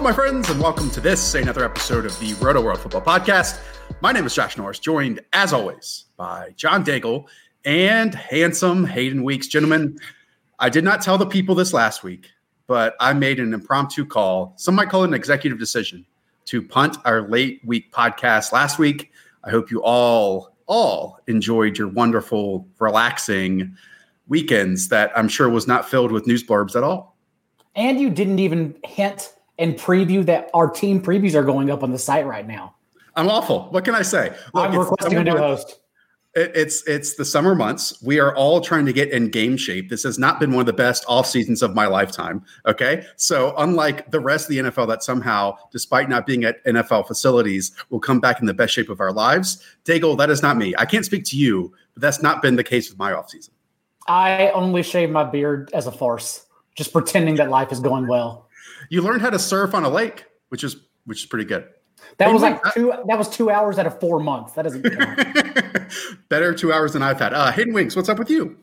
Hello, my friends, and welcome to this another episode of the Rotoworld Football Podcast. My name is Josh Norris, joined as always by John Daigle and handsome Hayden Winks. Gentlemen, I did not tell the people this last week, but I made an impromptu call. Some might call it an executive decision to punt our late week podcast last week. I hope you all all enjoyed your wonderful, relaxing weekends that I'm sure was not filled with news blurbs at all. And you didn't even hint and preview that our team previews are going up on the site right now. I'm awful. What can I say? Look, I'm requesting a new host. It, it's it's the summer months. We are all trying to get in game shape. This has not been one of the best off seasons of my lifetime. Okay, so unlike the rest of the NFL, that somehow, despite not being at NFL facilities, will come back in the best shape of our lives. Daigle, that is not me. I can't speak to you, but that's not been the case with my off season. I only shave my beard as a farce, just pretending that life is going well. You learned how to surf on a lake, which is which is pretty good. That hey, was like two. That was two hours out of four months. That doesn't count. Better two hours than I've had. Uh, Hayden Winks, what's up with you?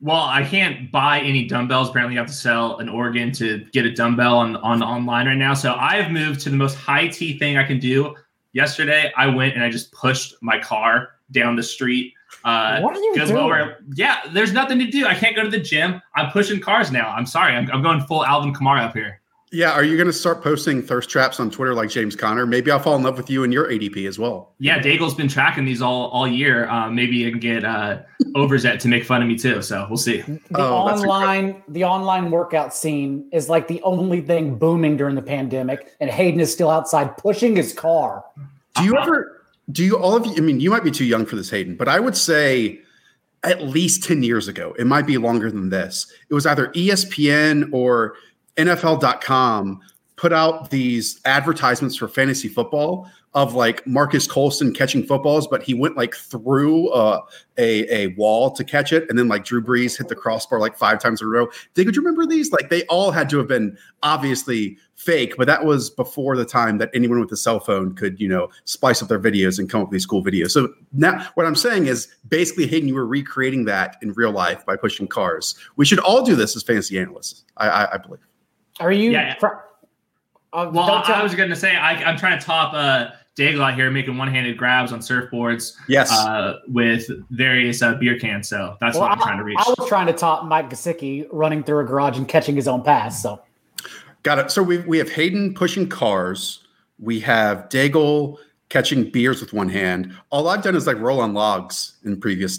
Well, I can't buy any dumbbells. Apparently, you have to sell an organ to get a dumbbell on on online right now. So I have moved to the most high T thing I can do. Yesterday, I went and I just pushed my car down the street. Uh, what are you doing? Lower, yeah, there's nothing to do. I can't go to the gym. I'm pushing cars now. I'm sorry. I'm, I'm going full Alvin Kamara up here. Yeah, are you going to start posting thirst traps on Twitter like James Conner? Maybe I'll fall in love with you and your ADP as well. Yeah, Daigle's been tracking these all all year. Um, maybe you can get uh, Overzet to make fun of me too. So we'll see. The oh, online the online workout scene is like the only thing booming during the pandemic, and Hayden is still outside pushing his car. Do you ever? Do you all of you? I mean, you might be too young for this, Hayden, but I would say at least ten years ago, it might be longer than this. It was either ESPN or NFL.com put out these advertisements for fantasy football of like Marques Colston catching footballs, but he went like through uh, a a wall to catch it, and then like Drew Brees hit the crossbar like five times in a row. Did you remember these? Like they all had to have been obviously fake, but that was before the time that anyone with a cell phone could you know splice up their videos and come up with these cool videos. So now what I'm saying is basically, Hayden, you were recreating that in real life by pushing cars. We should all do this as fantasy analysts. I, I, I believe. Are you? Yeah. Fr- uh, well, I, I was going to say I, am trying to top uh, Daigle out here making one-handed grabs on surfboards. Yes. Uh, with various uh, beer cans. So that's well, what I'm I, trying to reach. I was trying to top Mike Gesicki running through a garage and catching his own pass. So. Got it. So we we have Hayden pushing cars. We have Daigle catching beers with one hand. All I've done is like roll on logs in previous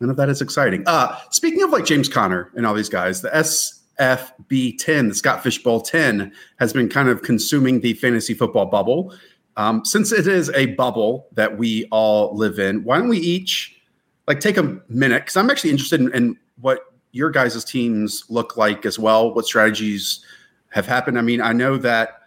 none of that is exciting. Uh, speaking of like James Conner and all these guys, the SFB 10, the Scott Fish Bowl 10, has been kind of consuming the fantasy football bubble. Um, since it is a bubble that we all live in, why don't we each like take a minute? Because I'm actually interested in, in what your guys' teams look like as well. What strategies have happened? I mean, I know that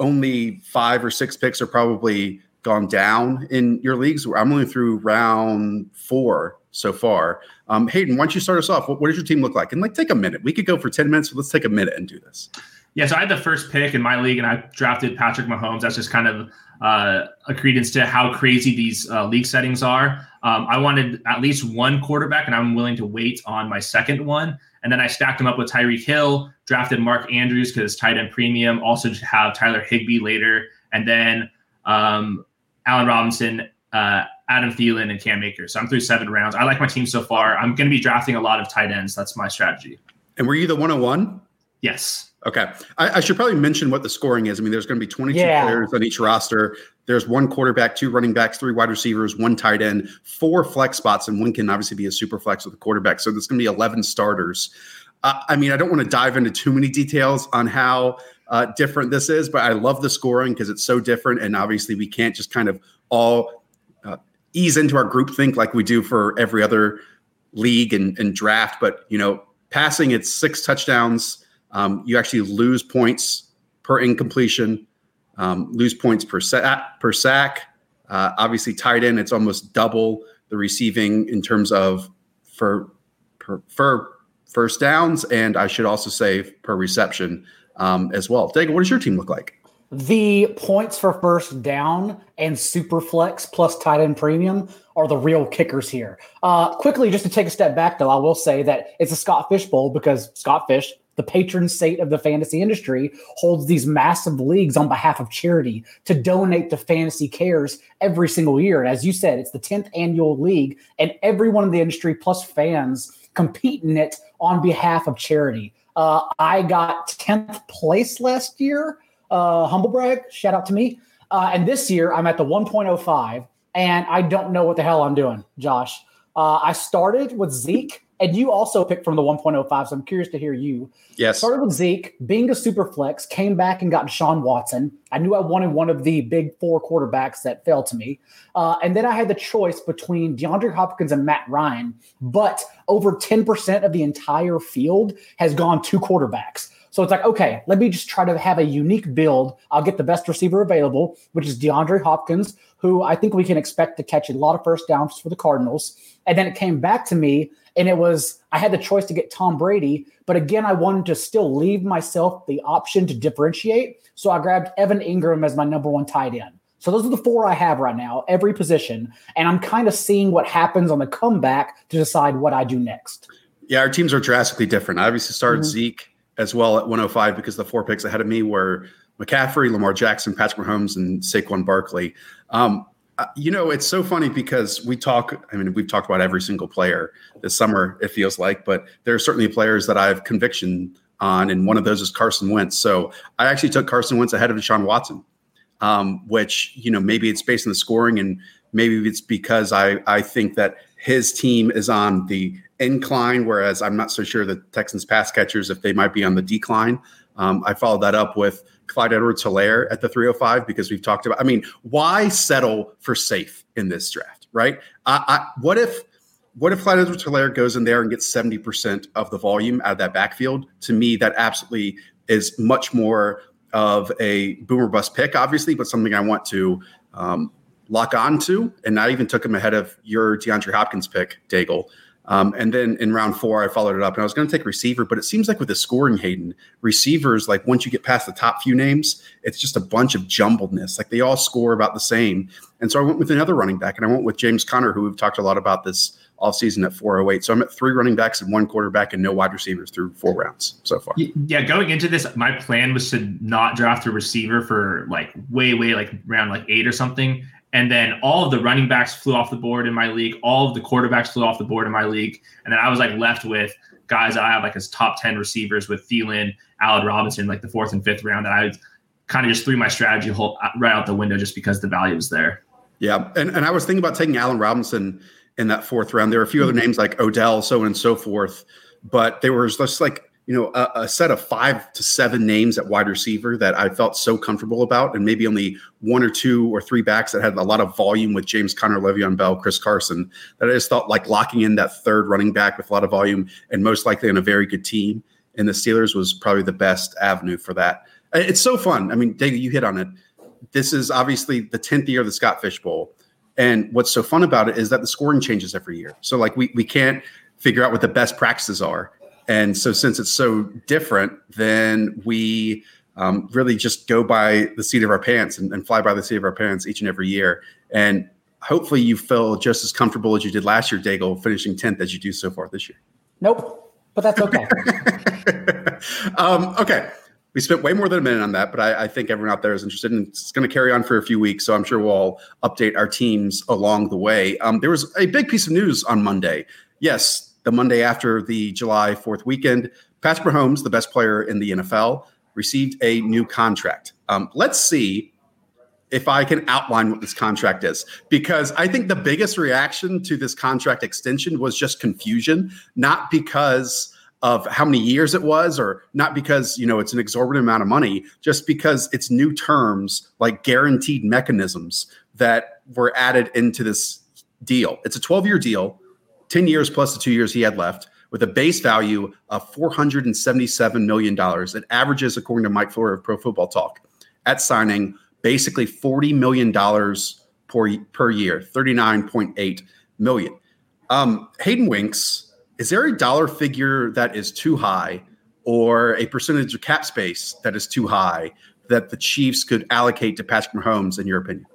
only five or six picks are probably gone down in your leagues. I'm only through round four so far. Um, Hayden, why don't you start us off? What, what, does your team look like? And like, take a minute. We could go for 10 minutes, but let's take a minute and do this. Yeah, so I had the first pick in my league, and I drafted Patrick Mahomes. That's just kind of uh, a credence to how crazy these uh, league settings are. Um, I wanted at least one quarterback, and I'm willing to wait on my second one. And then I stacked them up with Tyreek Hill, drafted Mark Andrews because tight end premium. Also, to have Tyler Higbee later, and then um, Allen Robinson, uh, Adam Thielen, and Cam Akers. So I'm through seven rounds. I like my team so far. I'm going to be drafting a lot of tight ends. That's my strategy. And were you the 101? Yes. Okay. I, I, should probably mention what the scoring is. I mean, there's going to be 22 yeah. players on each roster. There's one quarterback, two running backs, three wide receivers, one tight end, four flex spots, and one can obviously be a super flex with a quarterback. So there's going to be 11 starters. Uh, I mean, I don't want to dive into too many details on how uh, different this is, but I love the scoring because it's so different. And obviously, we can't just kind of all ease into our group think like we do for every other league and, and draft. But, you know, passing, it's six touchdowns um, you actually lose points per incompletion, um, lose points per sack. Per sack. Uh, obviously, tight end, it's almost double the receiving in terms of for per, for first downs, and I should also say per reception um, as well. Dagan, what does your team look like? The points for first down and super flex plus tight end premium are the real kickers here. Uh, quickly, just to take a step back, though, I will say that it's a Scott Fish Bowl because Scott Fish the patron saint of the fantasy industry, holds these massive leagues on behalf of charity to donate to Fantasy Cares every single year. And as you said, it's the 10th annual league, and everyone in the industry plus fans compete in it on behalf of charity. Uh, I got 10th place last year. Uh, humble brag, shout out to me. Uh, and this year I'm at the 1.05, and I don't know what the hell I'm doing, Josh. Uh, I started with Zeke and you also picked from the 1.05, so I'm curious to hear you. Yes. Started with Zeke, being a super flex, came back and got Sean Watson. I knew I wanted one of the big four quarterbacks that fell to me. Uh, and then I had the choice between DeAndre Hopkins and Matt Ryan, but over 10% of the entire field has gone two quarterbacks. So it's like, okay, let me just try to have a unique build. I'll get the best receiver available, which is DeAndre Hopkins, who I think we can expect to catch a lot of first downs for the Cardinals. And then it came back to me and it was, I had the choice to get Tom Brady, but again, I wanted to still leave myself the option to differentiate. So I grabbed Evan Engram as my number one tight end. So those are the four I have right now, every position. And I'm kind of seeing what happens on the comeback to decide what I do next. Yeah, our teams are drastically different. I obviously started mm-hmm. Zeke as well at 105 because the four picks ahead of me were McCaffrey, Lamar Jackson, Patrick Mahomes, and Saquon Barkley. Um, uh, you know, it's so funny because we talk. I mean, we've talked about every single player this summer. It feels like, but there are certainly players that I have conviction on, and one of those is Carson Wentz. So I actually took Carson Wentz ahead of Deshaun Watson, um, which you know maybe it's based on the scoring, and maybe it's because I I think that his team is on the incline, whereas I'm not so sure the Texans pass catchers if they might be on the decline. Um, I followed that up with Clyde Edwards Helaire at the 305 because we've talked about, I mean, why settle for safe in this draft, right? I, I, what if, what if Clyde Edwards Helaire goes in there and gets 70% of the volume out of that backfield? To me, that absolutely is much more of a boomer bust pick, obviously, but something I want to um, lock on to. And I even took him ahead of your DeAndre Hopkins pick, Daigle. Um, and then in round four, I followed it up and I was going to take receiver, but it seems like with the scoring, Hayden, receivers, like once you get past the top few names, it's just a bunch of jumbledness. Like they all score about the same. And so I went with another running back and I went with James Conner, who we've talked a lot about this offseason at 408. So I'm at three running backs and one quarterback and no wide receivers through four rounds so far. Yeah, going into this, my plan was to not draft a receiver for like way, way like round like eight or something. And then all of the running backs flew off the board in my league. All of the quarterbacks flew off the board in my league. And then I was like left with guys I have like as top 10 receivers with Thielen, Allen Robinson, like the fourth and fifth round. That I kind of just threw my strategy whole, uh, right out the window just because the value was there. Yeah. And, and I was thinking about taking Allen Robinson in that fourth round. There are a few other names like Odell, so on and so forth. But there was just like you know, a, a, set of five to seven names at wide receiver that I felt so comfortable about, and maybe only one or two or three backs that had a lot of volume with James Conner, Le'Veon Bell, Chris Carson. That I just felt like locking in that third running back with a lot of volume and most likely in a very good team. And the Steelers was probably the best avenue for that. It's so fun. I mean, David, you hit on it. This is obviously the 10th year of the Scott Fish Bowl. And what's so fun about it is that the scoring changes every year. So, like, we, we can't figure out what the best practices are and so, since it's so different, then we um, really just go by the seat of our pants and, and, fly by the seat of our pants each and every year. And hopefully, you feel just as comfortable as you did last year, Daigle, finishing 10th as you do so far this year. Nope, but that's okay. um, okay. We spent way more than a minute on that, but I, I think everyone out there is interested, and it's going to carry on for a few weeks. So I'm sure we'll update our teams along the way. Um, there was a big piece of news on Monday. Yes, the Monday after the July 4th weekend, Patrick Mahomes, the best player in the NFL, received a new contract. Um, let's see if I can outline what this contract is, because I think the biggest reaction to this contract extension was just confusion, not because of how many years it was or not because you know it's an exorbitant amount of money just because it's new terms like guaranteed mechanisms that were added into this deal it's a 12 year deal 10 years plus the two years he had left with a base value of $477 million. It averages, according to Mike Florio of Pro Football Talk, at signing basically $40 million per, per year, 39.8 million. Um, Hayden Winks, is there a dollar figure that is too high or a percentage of cap space that is too high that the Chiefs could allocate to Patrick Mahomes, in your opinion?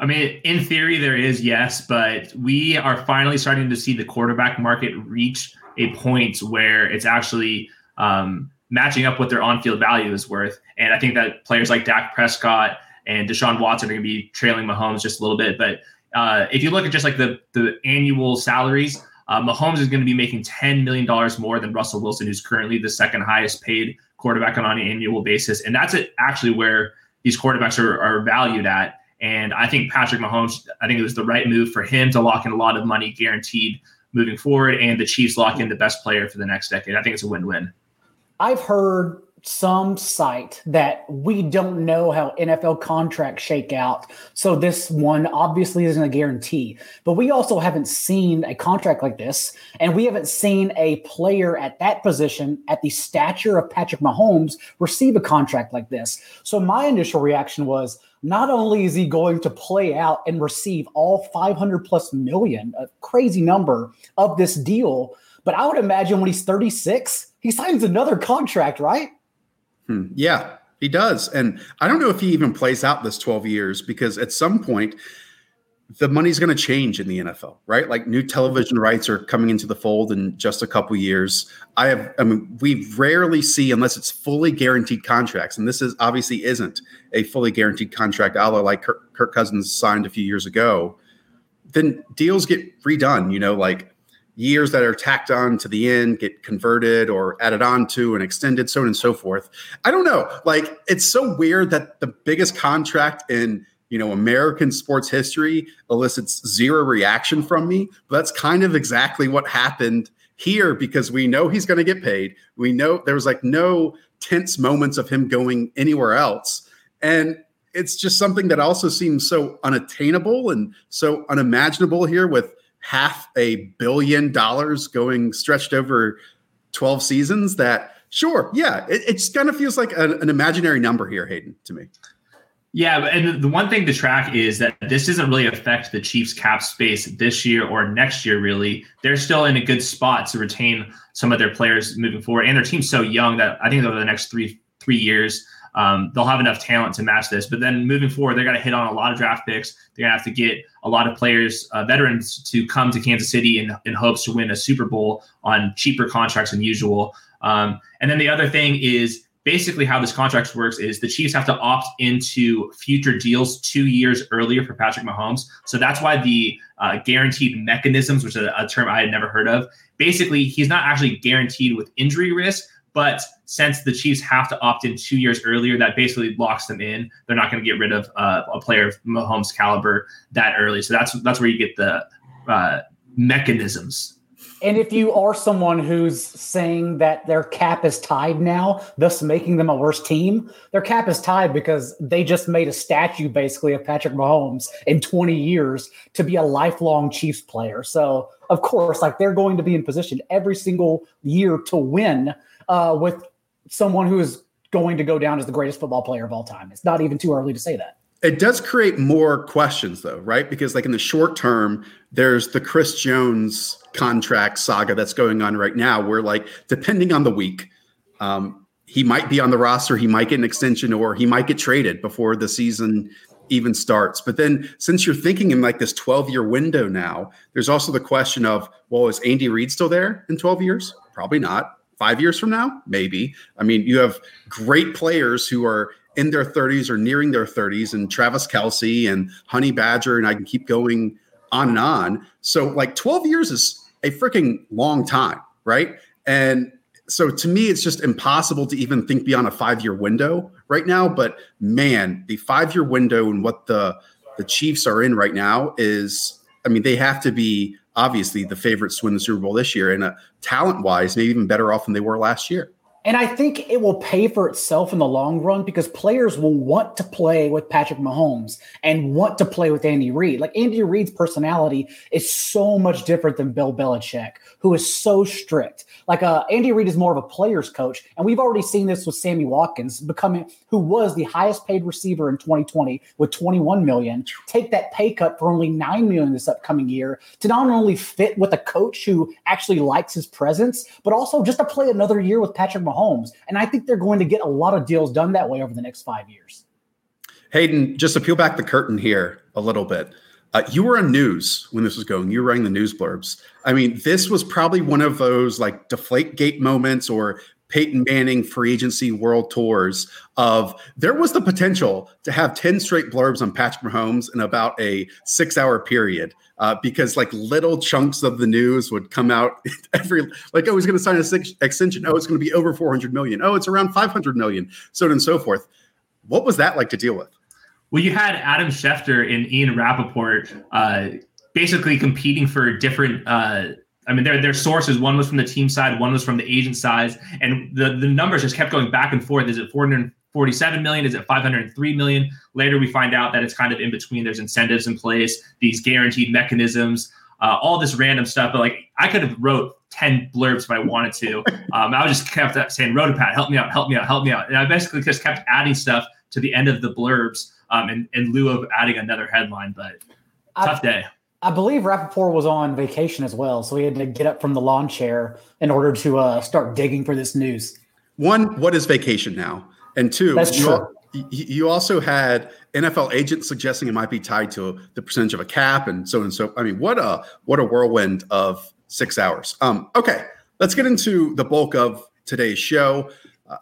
I mean, in theory, there is, yes, but we are finally starting to see the quarterback market reach a point where it's actually um, matching up what their on field value is worth. And I think that players like Dak Prescott and Deshaun Watson are going to be trailing Mahomes just a little bit. But uh, if you look at just like the, the annual salaries, uh, Mahomes is going to be making $10 million more than Russell Wilson, who's currently the second highest paid quarterback on an annual basis. And that's actually where these quarterbacks are, are valued at. And I think Patrick Mahomes, I think it was the right move for him to lock in a lot of money guaranteed moving forward, and the Chiefs lock in the best player for the next decade. I think it's a win win. I've heard some site that we don't know how NFL contracts shake out. So this one obviously isn't a guarantee. But we also haven't seen a contract like this, and we haven't seen a player at that position at the stature of Patrick Mahomes receive a contract like this. So my initial reaction was not only is he going to play out and receive all 500 plus million, a crazy number of this deal, but I would imagine when he's 36, he signs another contract, right? Hmm. Yeah, he does. And I don't know if he even plays out this 12 years because at some point, the money's going to change in the NFL, right? Like new television rights are coming into the fold in just a couple years. I have, I mean, we rarely see unless it's fully guaranteed contracts, and this is obviously isn't a fully guaranteed contract, a la like Kirk, Kirk Cousins signed a few years ago. Then deals get redone, you know, like years that are tacked on to the end get converted or added on to and extended, so on and so forth. I don't know. Like it's so weird that the biggest contract in you know American sports history elicits zero reaction from me. But that's kind of exactly what happened here because we know he's going to get paid. We know there was like no tense moments of him going anywhere else. And it's just something that also seems so unattainable and so unimaginable here with half a billion dollars going stretched over 12 seasons that sure yeah it, it kind of feels like an, an, imaginary number here hayden to me Yeah, and the one thing to track is that this doesn't really affect the Chiefs cap space this year or next year, really. They're still in a good spot to retain some of their players moving forward. And their team's so young that I think over the next three three years, um, they'll have enough talent to match this. But then moving forward, they're going to hit on a lot of draft picks. They're going to have to get a lot of players, uh, veterans, to come to Kansas City in, in hopes to win a Super Bowl on cheaper contracts than usual. Um, and then the other thing is basically how this contract works is the Chiefs have to opt into future deals two years earlier for Patrick Mahomes. So that's why the uh, guaranteed mechanisms, which is a, a term I had never heard of, basically he's not actually guaranteed with injury risk. But since the Chiefs have to opt in two years earlier, that basically locks them in. They're not going to get rid of uh, a player of Mahomes' caliber that early. So that's that's where you get the uh, mechanisms and if you are someone who's saying that their cap is tied now, thus making them a worse team, their cap is tied because they just made a statue basically of Patrick Mahomes in 20 years to be a lifelong Chiefs player. So, of course, like they're going to be in position every single year to win uh, with someone who is going to go down as the greatest football player of all time. It's not even too early to say that. It does create more questions, though, right? Because, like in the short term, there's the Chris Jones contract saga that's going on right now, where, like, depending on the week, um, he might be on the roster, he might get an extension, or he might get traded before the season even starts. But then, since you're thinking in like this 12 year window now, there's also the question of, well, is Andy Reid still there in 12 years? Probably not. Five years from now, maybe. I mean, you have great players who are in their 30s or nearing their 30s, and Travis Kelce and Honey Badger, and I can keep going on and on. So, like 12 years is a freaking long time, right? And so to me, it's just impossible to even think beyond a five year window right now. But man, the five year window and what the the Chiefs are in right now is, I mean, they have to be obviously the favorites to win the Super Bowl this year, and uh, talent wise, maybe even better off than they were last year. And I think it will pay for itself in the long run because players will want to play with Patrick Mahomes and want to play with Andy Reid. Like Andy Reid's personality is so much different than Bill Belichick, who is so strict. Like uh, Andy Reid is more of a player's coach, and we've already seen this with Sammy Watkins becoming, who was the highest paid receiver in 2020 with 21 million, take that pay cut for only nine million this upcoming year to not only fit with a coach who actually likes his presence, but also just to play another year with Patrick Mahomes. And I think they're going to get a lot of deals done that way over the next five years. Hayden, just to peel back the curtain here a little bit. Uh, you were on news when this was going. You were writing the news blurbs. I mean, this was probably one of those like deflate gate moments or Peyton Manning free agency world tours of there was the potential to have 10 straight blurbs on Patrick Mahomes in about a six hour period uh, because like little chunks of the news would come out every like, oh, he's going to sign a six extension. Oh, it's going to be over 400 million. Oh, it's around 500 million, so on and so forth. What was that like to deal with? Well, you had Adam Schefter and Ian Rapoport uh, basically competing for different. Uh, I mean, their their sources. One was from the team side, one was from the agent side, and the the numbers just kept going back and forth. Is it 447 million? Is it 503 million? Later, we find out that it's kind of in between. There's incentives in place, these guaranteed mechanisms, uh, all this random stuff. But like, I could have wrote 10 blurbs if I wanted to. Um, I just kept saying, Rotopat, help me out, help me out, help me out. And I basically just kept adding stuff to the end of the blurbs um, in, in lieu of adding another headline. But tough I, day. I believe Rapoport was on vacation as well, so he had to get up from the lawn chair in order to uh, start digging for this news. One, what is vacation now? And two, that's you, true. You also had NFL agents suggesting it might be tied to the percentage of a cap and so and so. I mean, what a what a whirlwind of six hours. Um, okay, let's get into the bulk of today's show. Uh,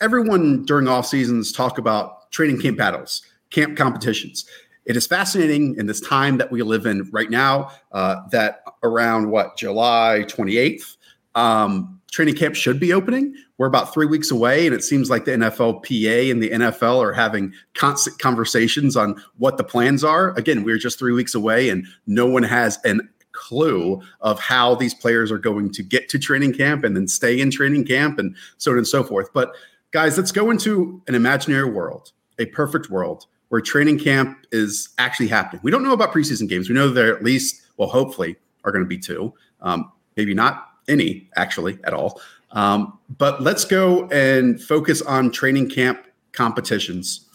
everyone during off seasons talk about training camp battles camp competitions. It is fascinating in this time that we live in right now uh, that around what, July 28th, um, training camp should be opening. We're about three weeks away, and it seems like the NFLPA and the NFL are having constant conversations on what the plans are. Again, we're just three weeks away, and no one has an clue of how these players are going to get to training camp and then stay in training camp and so on and so forth. But guys, let's go into an imaginary world, a perfect world where training camp is actually happening. We don't know about preseason games. We know there at least, well, hopefully, are going to be two. Um, maybe not any, actually, at all. Um, but let's go and focus on training camp competitions.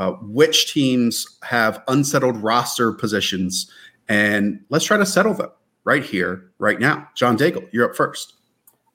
uh, which teams have unsettled roster positions, and let's try to settle them right here, right now. John Daigle, you're up first.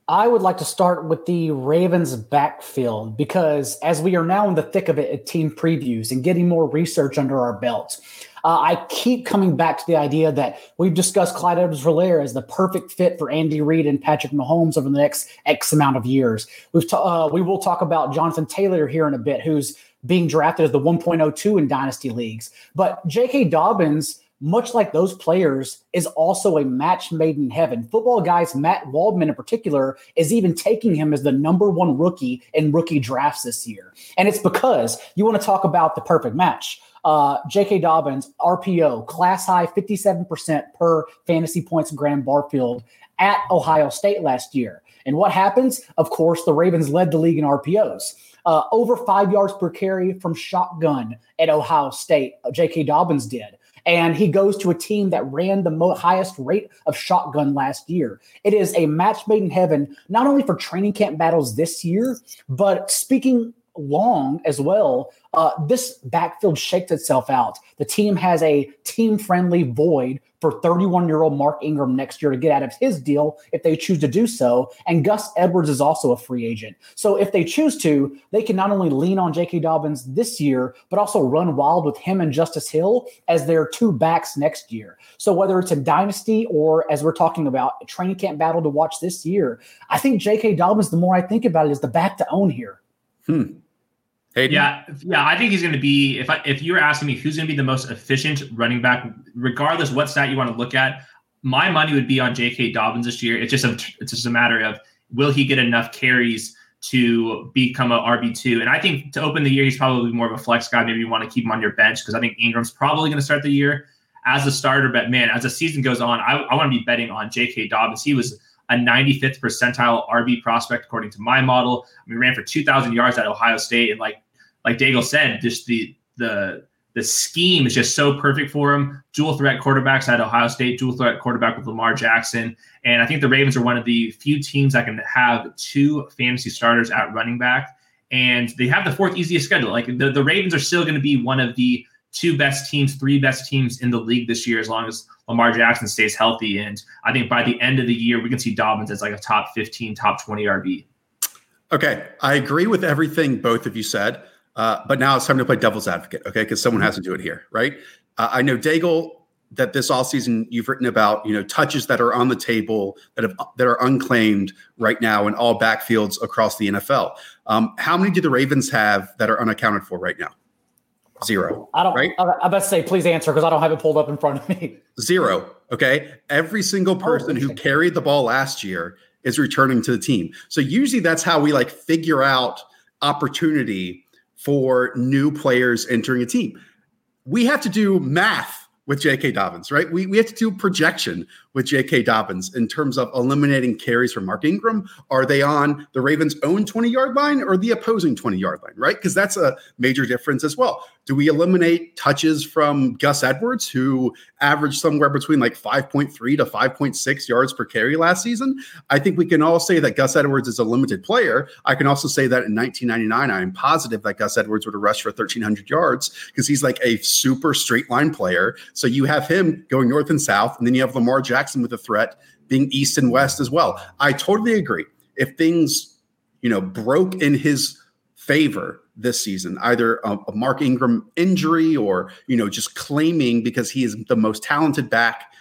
I would like to start with the Ravens backfield because as we are now in the thick of it at team previews and getting more research under our belts, uh, I keep coming back to the idea that we've discussed Clyde Edwards-Helaire as the perfect fit for Andy Reid and Patrick Mahomes over the next X amount of years. We've ta- uh, we will talk about Jonathan Taylor here in a bit, who's being drafted as the 1.02 in dynasty leagues. But J.K. Dobbins – much like those players, is also a match made in heaven. Football guys, Matt Waldman in particular, is even taking him as the number one rookie in rookie drafts this year. And it's because you want to talk about the perfect match. Uh, J.K. Dobbins, RPO, class high 57% per fantasy points Graham Barfield at Ohio State last year. And what happens? Of course, the Ravens led the league in RPOs. Uh, over five yards per carry from shotgun at Ohio State, J.K. Dobbins did and he goes to a team that ran the mo- highest rate of shotgun last year. It is a match made in heaven, not only for training camp battles this year, but speaking long as well. Uh, this backfield shakes itself out. The team has a team friendly void for 31 year old Mark Ingram next year to get out of his deal if they choose to do so. And Gus Edwards is also a free agent. So if they choose to, they can not only lean on J.K. Dobbins this year, but also run wild with him and Justice Hill as their two backs next year. So whether it's a dynasty or as we're talking about a training camp battle to watch this year, I think J.K. Dobbins, the more I think about it, is the back to own here. Hmm. Hayden? Yeah, yeah, I think he's going to be. If I, if you were asking me who's going to be the most efficient running back, regardless what stat you want to look at, my money would be on J.K. Dobbins this year. It's just a it's just a matter of will he get enough carries to become a RB two. And I think to open the year, he's probably more of a flex guy. Maybe you want to keep him on your bench because I think Ingram's probably going to start the year as a starter. But man, as the season goes on, I, I want to be betting on J.K. Dobbins. He was a 95th percentile RB prospect according to my model. I mean, ran for 2,000 yards at Ohio State and like like Daigle said, just the the the scheme is just so perfect for him. Dual threat quarterbacks at Ohio State, dual threat quarterback with Lamar Jackson. And I think the Ravens are one of the few teams that can have two fantasy starters at running back. And they have the fourth easiest schedule. Like the, the Ravens are still going to be one of the two best teams, three best teams in the league this year, as long as Lamar Jackson stays healthy. And I think by the end of the year, we can see Dobbins as like a top 15, top 20 RB. Okay. I agree with everything both of you said. Uh, but now it's time to play devil's advocate, okay? Because someone has to do it here, right? Uh, I know Daigle that this all season you've written about, you know, touches that are on the table that have that are unclaimed right now in all backfields across the NFL. Um, how many do the Ravens have that are unaccounted for right now? Zero. I don't. Right? I, to say, please answer because I don't have it pulled up in front of me. Zero. Okay. Every single person oh, who carried the ball last year is returning to the team. So usually that's how we like figure out opportunity for new players entering a team. We have to do math with J.K. Dobbins, right? We, we have to do projection with J.K. Dobbins in terms of eliminating carries from Mark Ingram. Are they on the Ravens' own 20 yard line or the opposing 20 yard line, right? Because that's a major difference as well. Do we eliminate touches from Gus Edwards, who averaged somewhere between like 5.3 to 5.6 yards per carry last season? I think we can all say that Gus Edwards is a limited player. I can also say that in 1999, I am positive that Gus Edwards would have rushed for 1,300 yards because he's like a super straight line player. So you have him going north and south, and then you have Lamar Jackson with a threat being east and west as well. I totally agree. If things, you know, broke in his favor this season, either a, a, Mark Ingram injury or, you know, just claiming because he is the most talented back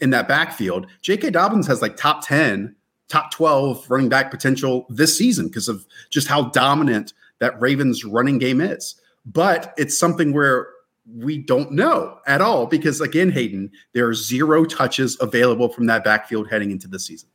in that backfield. J.K. Dobbins has like top 10, top 12 running back potential this season because of just how dominant that Ravens running game is. But it's something where we don't know at all because, again, Hayden, there are zero touches available from that backfield heading into the season.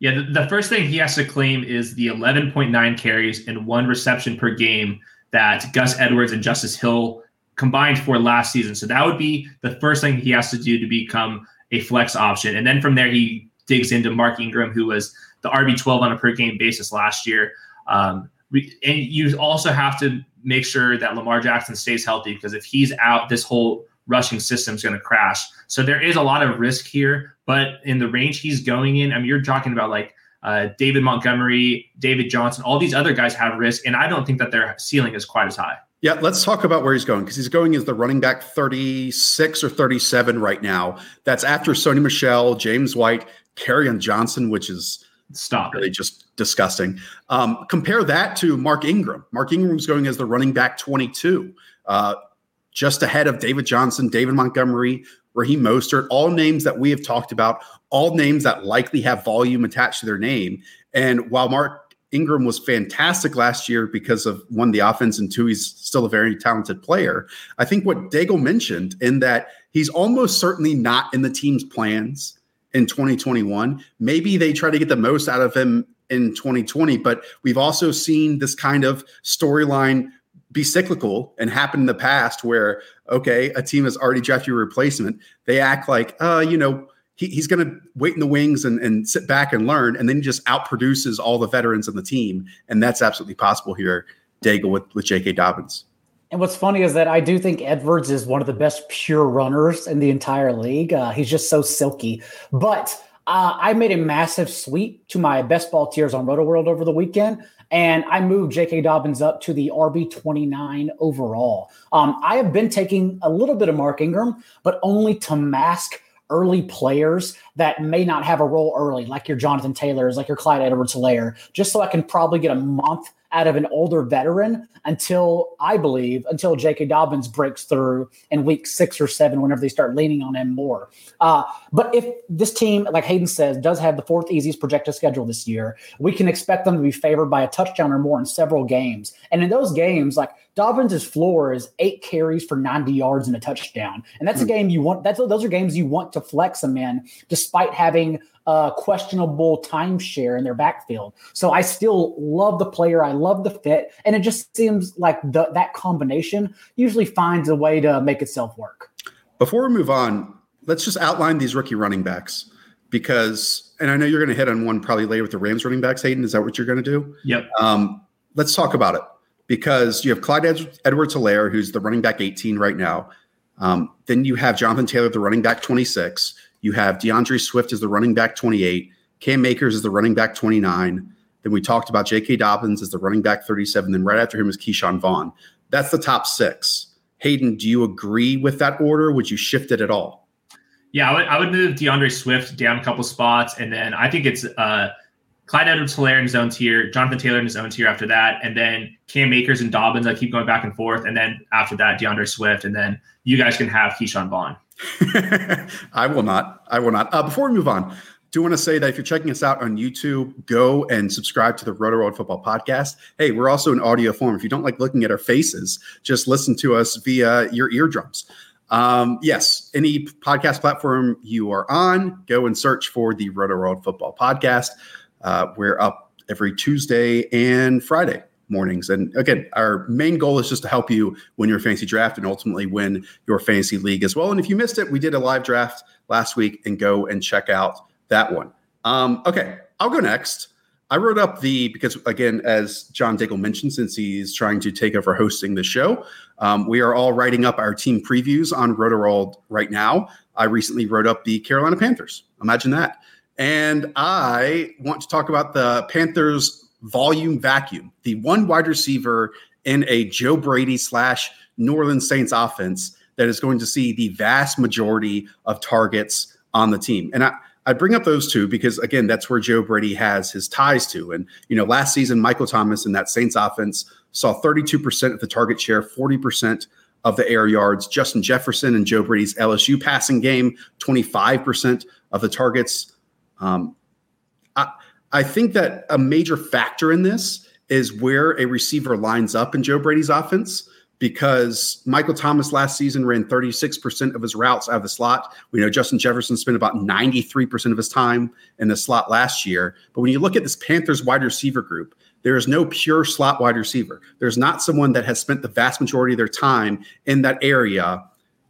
Yeah, the, the first thing he has to claim is the 11.9 carries and one reception per game that Gus Edwards and Justice Hill combined for last season. So that would be the first thing he has to do to become a flex option. And then from there, he digs into Mark Ingram, who was the RB12 on a per game basis last year. Um, and you also have to make sure that Lamar Jackson stays healthy because if he's out, this whole rushing system is going to crash. So there is a lot of risk here, but in the range he's going in, I mean, you're talking about like uh, David Montgomery, David Johnson, all these other guys have risk, and I don't think that their ceiling is quite as high. Yeah, let's talk about where he's going because he's going as the running back 36 or 37 right now. That's after Sony Michel, James White, Kerryon Johnson, which is stop really it. just disgusting. Um, compare that to Mark Ingram. Mark Ingram's going as the running back 22, uh, just ahead of David Johnson, David Montgomery, Raheem Mostert, all names that we have talked about, all names that likely have volume attached to their name. And while Mark Ingram was fantastic last year because of one, the offense, and two, he's still a very talented player. I think what Daigle mentioned in that he's almost certainly not in the team's plans in 2021. Maybe they try to get the most out of him in 2020, but we've also seen this kind of storyline be cyclical and happen in the past where, okay, a team has already drafted your replacement. They act like, uh, you know, he, he's going to wait in the wings and, and sit back and learn, and then he just outproduces all the veterans on the team. And that's absolutely possible here, Daigle, with, with J.K. Dobbins. And what's funny is that I do think Edwards is one of the best pure runners in the entire league. Uh, he's just so silky. But uh, I made a massive sweep to my best ball tiers on Rotoworld over the weekend, and I moved J.K. Dobbins up to the RB 29 overall. Um, I have been taking a little bit of Mark Ingram, but only to mask early players that may not have a role early, like your Jonathan Taylors, like your Clyde Edwards Helaire, just so I can probably get a month out of an older veteran until I believe until J.K. Dobbins breaks through in week six or seven, whenever they start leaning on him more. Uh, but if this team, like Hayden says, does have the fourth easiest projected schedule this year, we can expect them to be favored by a touchdown or more in several games. And in those games, like Dobbins' floor is eight carries for 90 yards and a touchdown. And that's a hmm. game you want. That's those are games you want to flex them in, despite having a questionable timeshare in their backfield. So I still love the player. I love the fit. And it just seems like the, that combination usually finds a way to make itself work. Before we move on, let's just outline these rookie running backs because, and I know you're going to hit on one probably later with the Rams running backs, Hayden. Is that what you're going to do? Yep. Um, let's talk about it because you have Clyde Edwards Helaire, who's the running back 18 right now. Um, then you have Jonathan Taylor, the running back 26. You have D'Andre Swift as the running back 28. Cam Akers is the running back 29. Then we talked about J.K. Dobbins as the running back 37. Then right after him is Ke'Shawn Vaughn. That's the top six. Hayden, do you agree with that order? Would you shift it at all? Yeah, I would, I would move D'Andre Swift down a couple spots. And then I think it's uh, Clyde Edwards Helaire in his own tier, Jonathan Taylor in his own tier after that. And then Cam Akers and Dobbins. I keep going back and forth. And then after that, D'Andre Swift. And then you guys can have Ke'Shawn Vaughn. I will not. I will not. Uh, before we move on, do want to say that if you're checking us out on YouTube, go and subscribe to the Rotoworld Football Podcast. Hey, we're also in audio form. If you don't like looking at our faces, just listen to us via your eardrums. Um, yes, any podcast platform you are on, go and search for the Rotoworld Football Podcast. Uh, we're up every Tuesday and Friday mornings. And again, our main goal is just to help you win your fantasy draft and ultimately win your fantasy league as well. And if you missed it, we did a live draft last week and go and check out that one. Um, okay, I'll go next. I wrote up the because again, as John Daigle mentioned, since he's trying to take over hosting the show, um, we are all writing up our team previews on Rotoworld right now. I recently wrote up the Carolina Panthers. Imagine that. And I want to talk about the Panthers volume vacuum, the one wide receiver in a Joe Brady slash New Orleans Saints offense that is going to see the vast majority of targets on the team. And I, I bring up those two because again, that's where Joe Brady has his ties to. And you know, last season, Michael Thomas in that Saints offense saw 32% of the target share, 40% of the air yards. Justin Jefferson and Joe Brady's LSU passing game, 25% of the targets. Um, I, I think that a major factor in this is where a receiver lines up in Joe Brady's offense because Michael Thomas last season ran 36% of his routes out of the slot. We know Justin Jefferson spent about 93% of his time in the slot last year. But when you look at this Panthers wide receiver group, there is no pure slot wide receiver. There's not someone that has spent the vast majority of their time in that area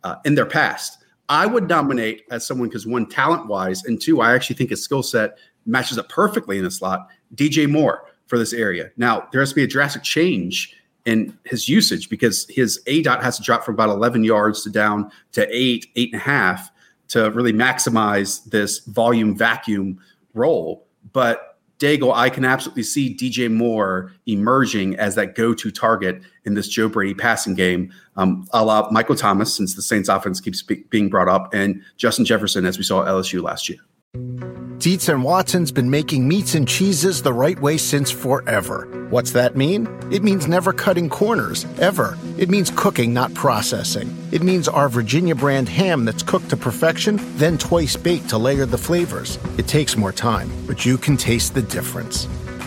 uh, in their past. I would nominate as someone because one, talent wise, and two, I actually think his skill set matches up perfectly in the slot. DJ Moore for this area. Now, there has to be a drastic change in his usage because his A dot has to drop from about 11 yards to down to eight, eight and a half to really maximize this volume vacuum role. But Daigle, I can absolutely see DJ Moore emerging as that go-to target in this Joe Brady passing game, um, a la Michael Thomas, since the Saints offense keeps be- being brought up, and Justin Jefferson, as we saw at LSU last year. Dietz and Watson's been making meats and cheeses the right way since forever. What's that mean? It means never cutting corners, ever. It means cooking, not processing. It means our Virginia brand ham that's cooked to perfection, then twice baked to layer the flavors. It takes more time, but you can taste the difference.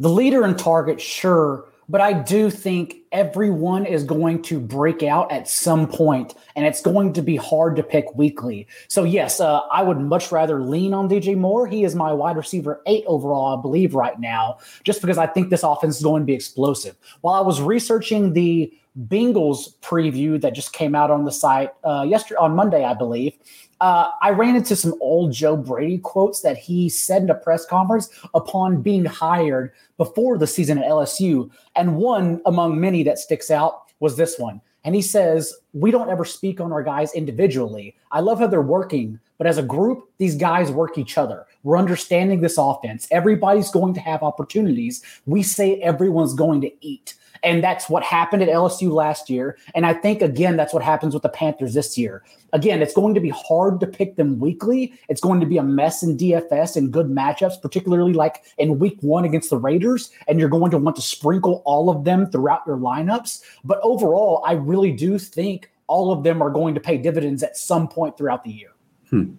The leader in target, sure, but I do think everyone is going to break out at some point, and it's going to be hard to pick weekly. So, yes, uh, I would much rather lean on DJ Moore. He is my wide receiver eight overall, I believe, right now, just because I think this offense is going to be explosive. While I was researching the Bengals preview that just came out on the site uh, yesterday on Monday, I believe. Uh, I ran into some old Joe Brady quotes that he said in a press conference upon being hired before the season at LSU. And one among many that sticks out was this one. And he says, We don't ever speak on our guys individually. I love how they're working, but as a group, these guys work each other. We're understanding this offense. Everybody's going to have opportunities. We say everyone's going to eat. And that's what happened at LSU last year. And I think, again, that's what happens with the Panthers this year. Again, it's going to be hard to pick them weekly. It's going to be a mess in DFS and good matchups, particularly like in week one against the Raiders. And you're going to want to sprinkle all of them throughout your lineups. But overall, I really do think all of them are going to pay dividends at some point throughout the year. Hmm.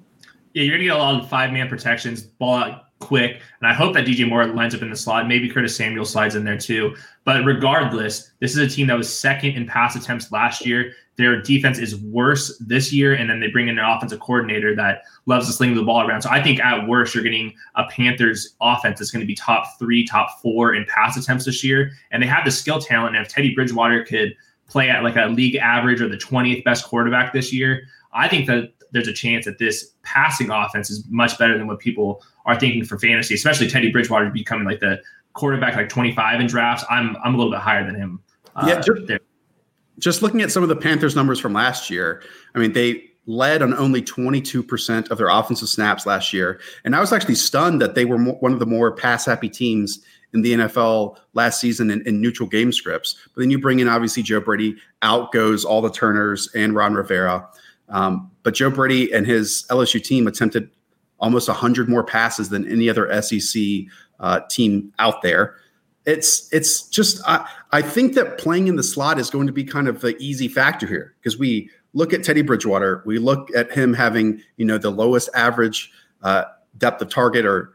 Yeah, you're gonna get a lot of five man protections, ball out quick, and I hope that DJ Moore lines up in the slot. Maybe Curtis Samuel slides in there too. But regardless, this is a team that was second in pass attempts last year. Their defense is worse this year, and then they bring in an offensive coordinator that loves to sling the ball around. So I think at worst, you're getting a Panthers offense that's going to be top three, top four in pass attempts this year, and they have the skill talent. And if Teddy Bridgewater could play at like a league average or the 20th best quarterback this year, I think that there's a chance that this passing offense is much better than what people are thinking for fantasy, especially Teddy Bridgewater becoming like the quarterback like 25 in drafts. I'm I'm a little bit higher than him. Uh, yeah, just, just looking at some of the Panthers numbers from last year, I mean they led on only 22% of their offensive snaps last year, and I was actually stunned that they were one of the more pass happy teams in the NFL last season in, in, neutral game scripts. But then you bring in obviously Joe Brady, out goes all the Turners and Ron Rivera. Um, but Joe Brady and his LSU team attempted almost 100 more passes than any other SEC uh, team out there. It's it's just I, I think that playing in the slot is going to be kind of the easy factor here because we look at Teddy Bridgewater, we look at him having you know the lowest average uh, depth of target or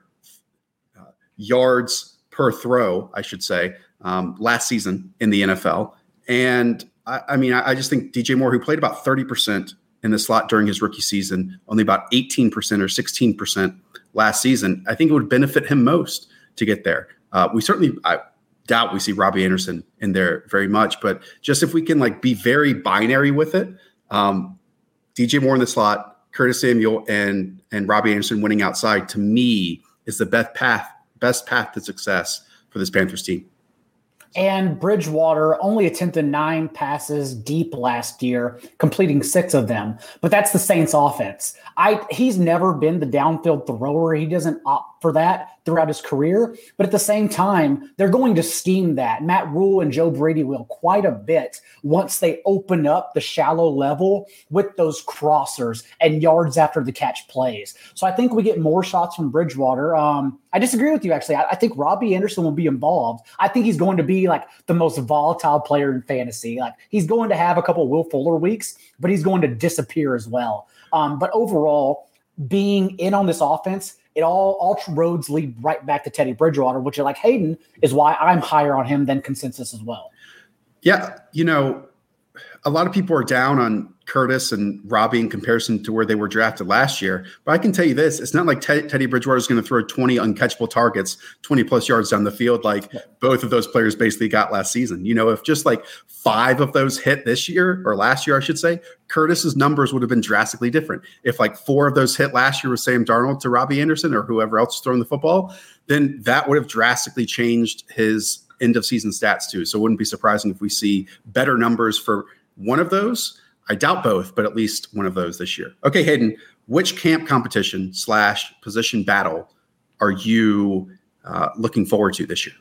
uh, yards per throw, I should say, um, last season in the NFL. And I, I mean, I, I, just think DJ Moore, who played about 30% in the slot during his rookie season, only about 18% or 16% last season. I think it would benefit him most to get there. Uh, we certainly, I doubt we see Robbie Anderson in there very much, but just if we can like be very binary with it, um, DJ Moore in the slot, Curtis Samuel, and and Robbie Anderson winning outside to me is the best path best path to success for this Panthers team. And Bridgewater only attempted nine passes deep last year, completing six of them. But that's the Saints offense. I he's never been the downfield thrower. He doesn't opt for that throughout his career. But at the same time, they're going to scheme that. Matt Rhule and Joe Brady will quite a bit once they open up the shallow level with those crossers and yards after the catch plays. So I think we get more shots from Bridgewater. Um, I disagree with you, actually. I, I, think Robbie Anderson will be involved. I think he's going to be like the most volatile player in fantasy. Like he's going to have a couple Will Fuller weeks, but he's going to disappear as well. Um, but overall, being in on this offense, it all all roads lead right back to Teddy Bridgewater, which, like Hayden, is why I'm higher on him than consensus as well. Yeah, you know, a lot of people are down on Curtis and Robbie in comparison to where they were drafted last year. But I can tell you this: it's not like Ted, Teddy Bridgewater is going to throw 20 uncatchable targets, 20 plus yards down the field, like both of those players basically got last season. You know, if just like five of those hit this year or last year, I should say, Curtis's numbers would have been drastically different. If like four of those hit last year with Sam Darnold to Robbie Anderson or whoever else throwing the football, then that would have drastically changed his end of season stats too. So it wouldn't be surprising if we see better numbers for one of those I doubt both, but at least one of those this year. Okay, Hayden, which camp competition slash position battle are you uh, looking forward to this year?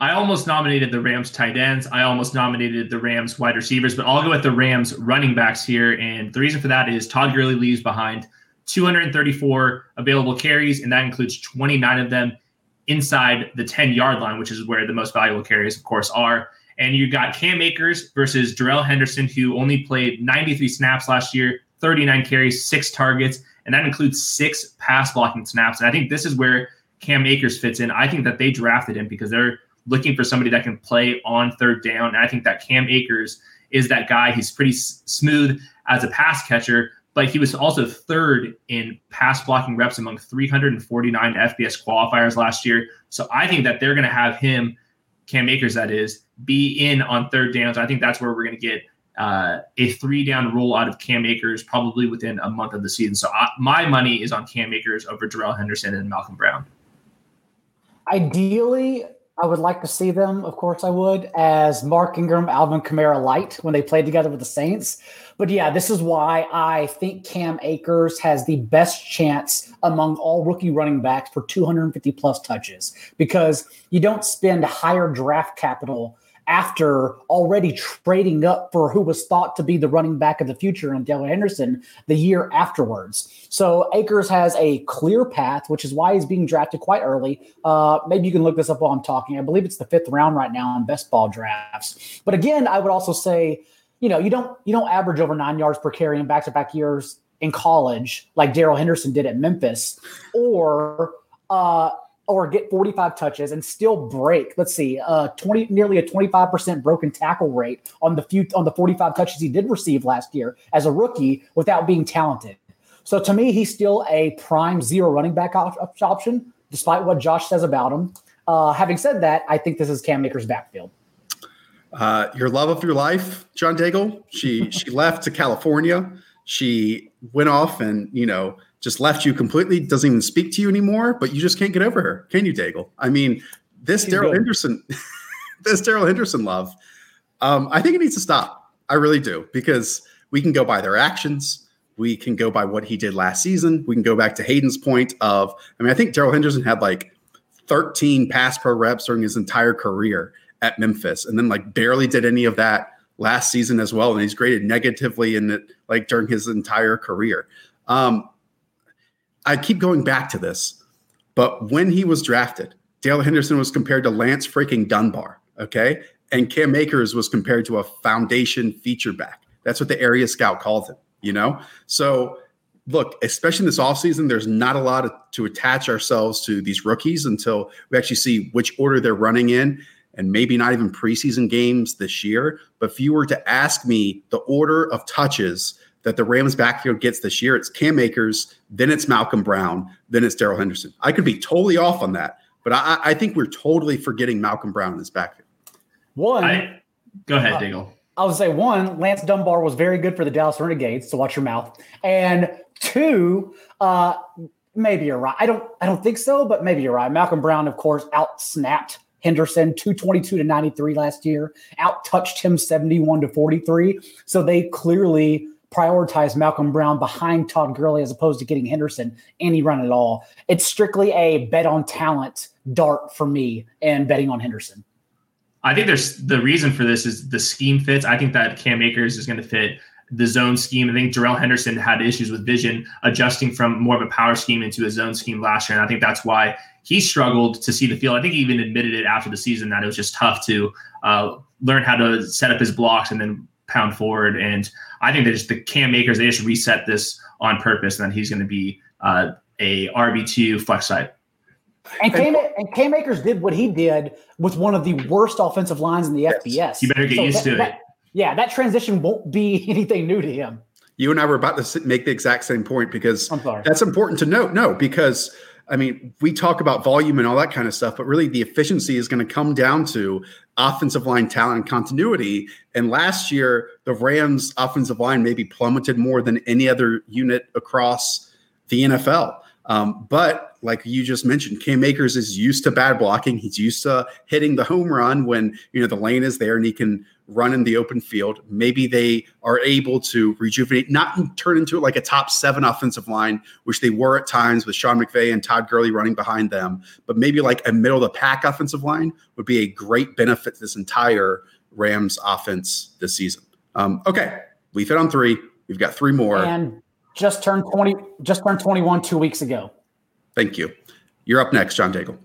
I almost nominated the Rams tight ends. I almost nominated the Rams wide receivers, but I'll go with the Rams running backs here. And the reason for that is Todd Gurley leaves behind 234 available carries, and that includes 29 of them inside the 10 yard line, which is where the most valuable carries, of course, are. And you got Cam Akers versus Darrell Henderson, who only played 93 snaps last year, 39 carries, six targets, and that includes six pass blocking snaps. And I think this is where Cam Akers fits in. I think that they drafted him because they're looking for somebody that can play on third down. And I think that Cam Akers is that guy. He's pretty s- smooth as a pass catcher, but he was also third in pass blocking reps among 349 FBS qualifiers last year. So I think that they're going to have him, Cam Akers, that is, be in on third downs. I think that's where we're going to get uh, a three down roll out of Cam Akers probably within a month of the season. So I, my money is on Cam Akers over Darrell Henderson and Malcolm Brown. Ideally, I would like to see them, of course, I would, as Mark Ingram, Alvin Kamara light when they played together with the Saints. But yeah, this is why I think Cam Akers has the best chance among all rookie running backs for 250 plus touches because you don't spend higher draft capital after already trading up for who was thought to be the running back of the future in Darrell Henderson the year afterwards. So Akers has a clear path, which is why he's being drafted quite early. Uh, maybe you can look this up while I'm talking. I believe it's the fifth round right now in best ball drafts. But again, I would also say, you know, you don't you don't average over nine yards per carry in back to back years in college like Darrell Henderson did at Memphis, or uh, or get 45 touches and still break, let's see, uh 20 nearly a 25% broken tackle rate on the few on the 45 touches he did receive last year as a rookie without being talented. So to me, he's still a prime zero running back op- option, despite what Josh says about him. Uh, having said that, I think this is Cam Akers' backfield. Uh, your love of your life, John Daigle. She she left to California. She went off and you know just left you completely, doesn't even speak to you anymore, but you just can't get over her. Can you, Daigle? I mean, this Darrell Henderson, this Darrell Henderson love, um, I think it needs to stop. I really do, because we can go by their actions. We can go by what he did last season. We can go back to Hayden's point of, I mean, I think Darrell Henderson had like 13 pass pro reps during his entire career at Memphis, and then like barely did any of that last season as well. And he's graded negatively in it like during his entire career. Um, I keep going back to this, but when he was drafted, Darrell Henderson was compared to Lance freaking Dunbar, okay? And Cam Akers was compared to a foundation feature back. That's what the area scout called him, you know? So look, especially in this offseason, there's not a lot of, to attach ourselves to these rookies until we actually see which order they're running in and maybe not even preseason games this year. But if you were to ask me the order of touches that the Rams backfield gets this year. It's Cam Akers, then it's Malcolm Brown, then it's Darrell Henderson. I could be totally off on that, but I, I, think we're totally forgetting Malcolm Brown in this backfield. One, I, go ahead, uh, Daigle. I would say one, Lance Dunbar was very good for the Dallas Renegades, so watch your mouth. And two, uh, maybe you're right. I don't I don't think so, but maybe you're right. Malcolm Brown, of course, out snapped Henderson 222 to 93 last year, out touched him 71 to 43. So they clearly prioritize Malcolm Brown behind Todd Gurley as opposed to getting Henderson any run at all. It's strictly a bet on talent dart for me and betting on Henderson. I think there's the reason for this is the scheme fits. I think that Cam Akers is going to fit the zone scheme. I think Darrell Henderson had issues with vision adjusting from more of a power scheme into a zone scheme last year. And I think that's why he struggled to see the field. I think he even admitted it after the season that it was just tough to uh, learn how to set up his blocks and then pound forward. And I think that just the Cam Akers, they just reset this on purpose, and then he's going to be uh, a RB2 flex side. And Cam, and Cam Akers did what he did with one of the worst offensive lines in the yes. FBS. You better get so used that, to that, it. Yeah, that transition won't be anything new to him. You and I were about to make the exact same point because that's important to note. No, because I mean, we talk about volume and all that kind of stuff, but really the efficiency is going to come down to offensive line talent and continuity. And last year, the Rams' offensive line maybe plummeted more than any other unit across the NFL. Um, but like you just mentioned, Cam Akers is used to bad blocking. He's used to hitting the home run when you know the lane is there and he can run in the open field. Maybe they are able to rejuvenate, not turn into like a top seven offensive line, which they were at times with Sean McVay and Todd Gurley running behind them. But maybe like a middle of the pack offensive line would be a great benefit to this entire Rams offense this season. Um, okay, we fit on three. We've got three more. And just turned 20, just turned 21 two weeks ago. Thank you. You're up next, John Daigle.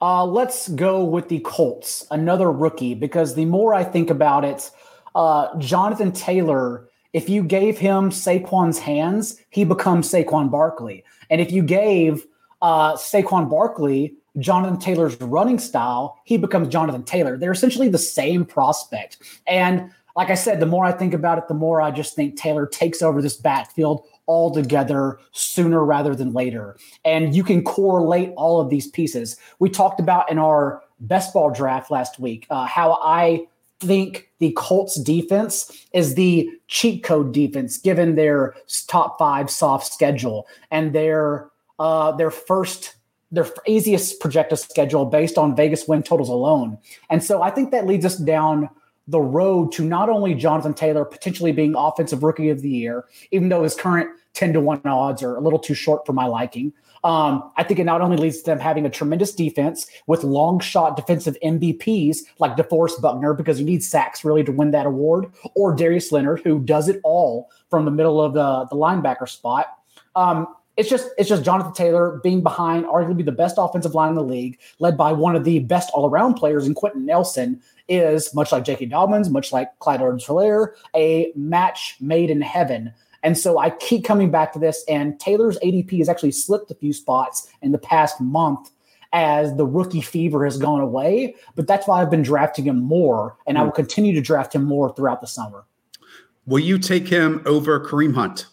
Uh, let's go with the Colts, another rookie, because the more I think about it, uh, Jonathan Taylor, if you gave him Saquon's hands, he becomes Saquon Barkley. And if you gave uh, Saquon Barkley Jonathan Taylor's running style, he becomes Jonathan Taylor. They're essentially the same prospect. And like I said, the more I think about it, the more I just think Taylor takes over this backfield altogether sooner rather than later. And you can correlate all of these pieces. We talked about in our best ball draft last week uh, how I think the Colts defense is the cheat code defense given their top five soft schedule and their uh, their first their easiest projected schedule based on Vegas win totals alone. And so I think that leads us down the road to not only Jonathan Taylor potentially being offensive rookie of the year, even though his current 10 to 1 odds are a little too short for my liking. Um, I think it not only leads to them having a tremendous defense with long shot defensive MVPs like DeForest Buckner, because you need sacks really to win that award, or Darius Leonard, who does it all from the middle of the, the linebacker spot. Um, it's just it's just Jonathan Taylor being behind arguably the best offensive line in the league, led by one of the best all around players in Quenton Nelson, is much like J.K. Dobbins, much like Clyde Edwards-Helaire, a match made in heaven. And so I keep coming back to this, and Taylor's ADP has actually slipped a few spots in the past month as the rookie fever has gone away. But that's why I've been drafting him more, and I will hmm. continue to draft him more throughout the summer. Will you take him over Kareem Hunt?